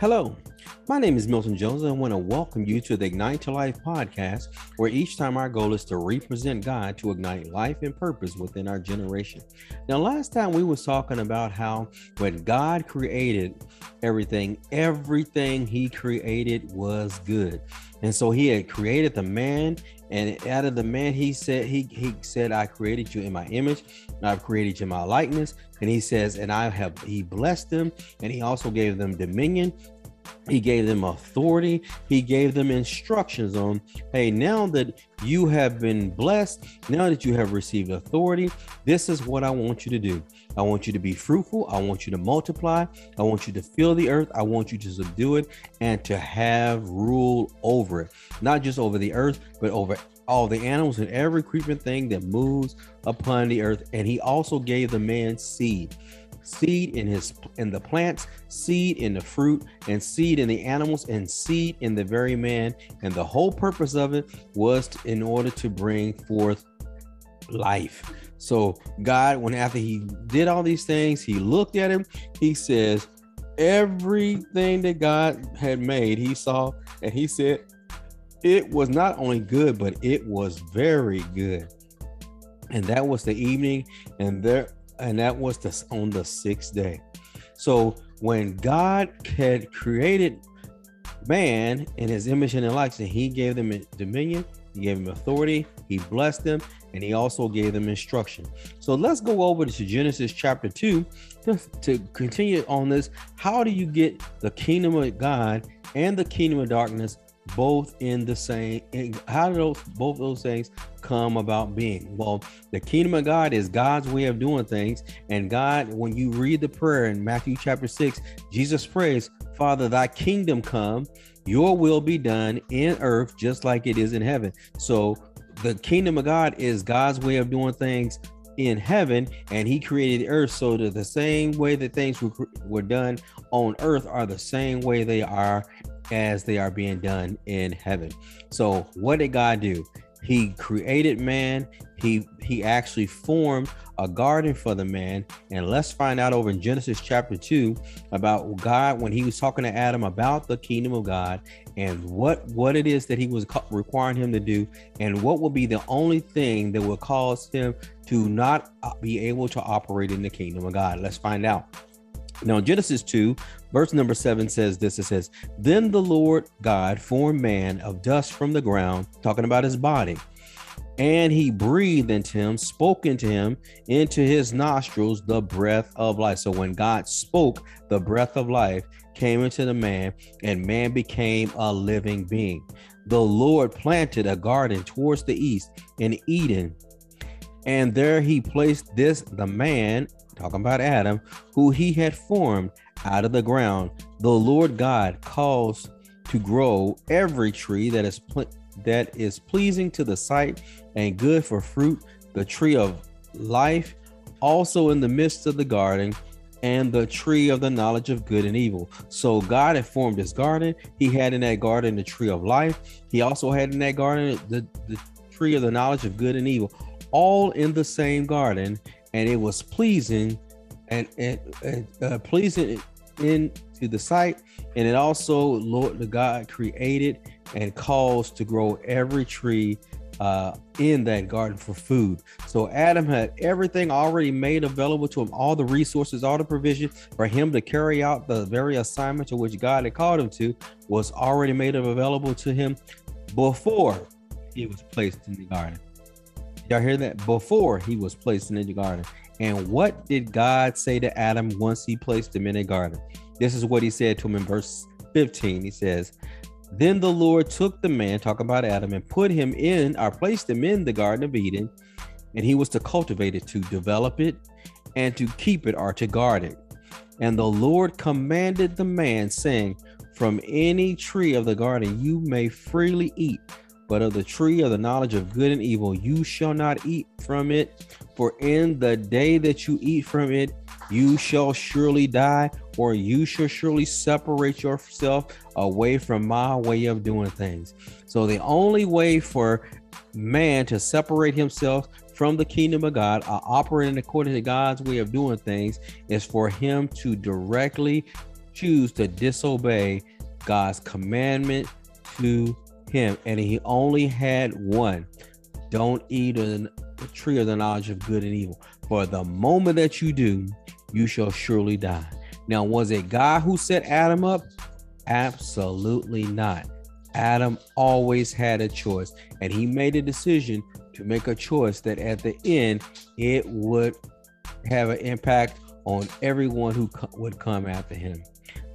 Hello, my name is Milton Jones, and I want to welcome you to the Ignite to Life podcast, where each time our goal is to represent God to ignite life and purpose within our generation. Now, last time we was talking about how when God created everything, everything He created was good, and so He had created the man and out of the man, he said, he he said, I created you in my image, I've created you in my likeness. And he says, and I have he blessed them, and he also gave them dominion. He gave them authority. He gave them instructions on, hey, now that you have been blessed, now that you have received authority, this is what I want you to do. I want you to be fruitful. I want you to multiply. I want you to fill the earth. I want you to subdue it and to have rule over it, not just over the earth, but over all the animals and every creeping thing that moves upon the earth. And he also gave the man seed seed in his in the plants seed in the fruit and seed in the animals and seed in the very man. And the whole purpose of it was to, in order to bring forth life. So God, when after he did all these things, he looked at him, he says, everything that God had made, he saw, and he said, it was not only good, but it was very good. And that was the evening, and there, and that was the on the sixth day. So when God had created man in his image and likeness, he gave them dominion, he gave them authority, he blessed them, and he also gave them instruction. So let's go over to Genesis chapter 2 to, to continue on this. How do you get the kingdom of God and the kingdom of darkness both in the same how do those both those things come about being? Well the kingdom of god is god's way of doing things and god when you read the prayer in matthew chapter 6 jesus prays father thy kingdom come your will be done in earth just like it is in heaven. So the kingdom of God is God's way of doing things in heaven, and He created earth so that the same way that things were, were done on earth are the same way they are as they are being done in heaven. So, what did God do? He created man. He he actually formed a garden for the man. And let's find out over in Genesis chapter 2 about God when he was talking to Adam about the kingdom of God and what what it is that he was requiring him to do and what will be the only thing that will cause him to not uh, be able to operate in the kingdom of God. Let's find out. Now, Genesis 2, verse number 7 says this it says, Then the Lord God formed man of dust from the ground, talking about his body and he breathed into him, spoke into him, into his nostrils the breath of life. So when God spoke, the breath of life came into the man, and man became a living being. The Lord planted a garden towards the east in Eden, and there he placed this the man, talking about Adam, who he had formed out of the ground. The Lord God caused to grow every tree that is pl- that is pleasing to the sight and good for fruit, the tree of life, also in the midst of the garden, and the tree of the knowledge of good and evil. So God had formed his garden. He had in that garden the tree of life. He also had in that garden the, the tree of the knowledge of good and evil, all in the same garden, and it was pleasing and, and, and uh, pleasing in to the sight. And it also Lord the God created and caused to grow every tree uh, in that garden for food. So Adam had everything already made available to him, all the resources, all the provision for him to carry out the very assignment to which God had called him to was already made available to him before he was placed in the garden. Y'all hear that? Before he was placed in the garden. And what did God say to Adam once he placed him in a garden? This is what he said to him in verse 15. He says, then the Lord took the man, talking about Adam, and put him in or placed him in the Garden of Eden, and he was to cultivate it, to develop it, and to keep it or to guard it. And the Lord commanded the man, saying, From any tree of the garden you may freely eat, but of the tree of the knowledge of good and evil you shall not eat from it. For in the day that you eat from it, you shall surely die, or you shall surely separate yourself away from my way of doing things. So, the only way for man to separate himself from the kingdom of God, uh, operating according to God's way of doing things, is for him to directly choose to disobey God's commandment to him, and he only had one don't eat a tree of the knowledge of good and evil. For the moment that you do, you shall surely die. Now, was it God who set Adam up? Absolutely not. Adam always had a choice, and he made a decision to make a choice that at the end it would have an impact on everyone who co- would come after him.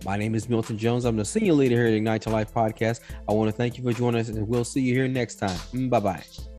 My name is Milton Jones. I'm the senior leader here at Ignite to Life podcast. I want to thank you for joining us, and we'll see you here next time. Bye bye.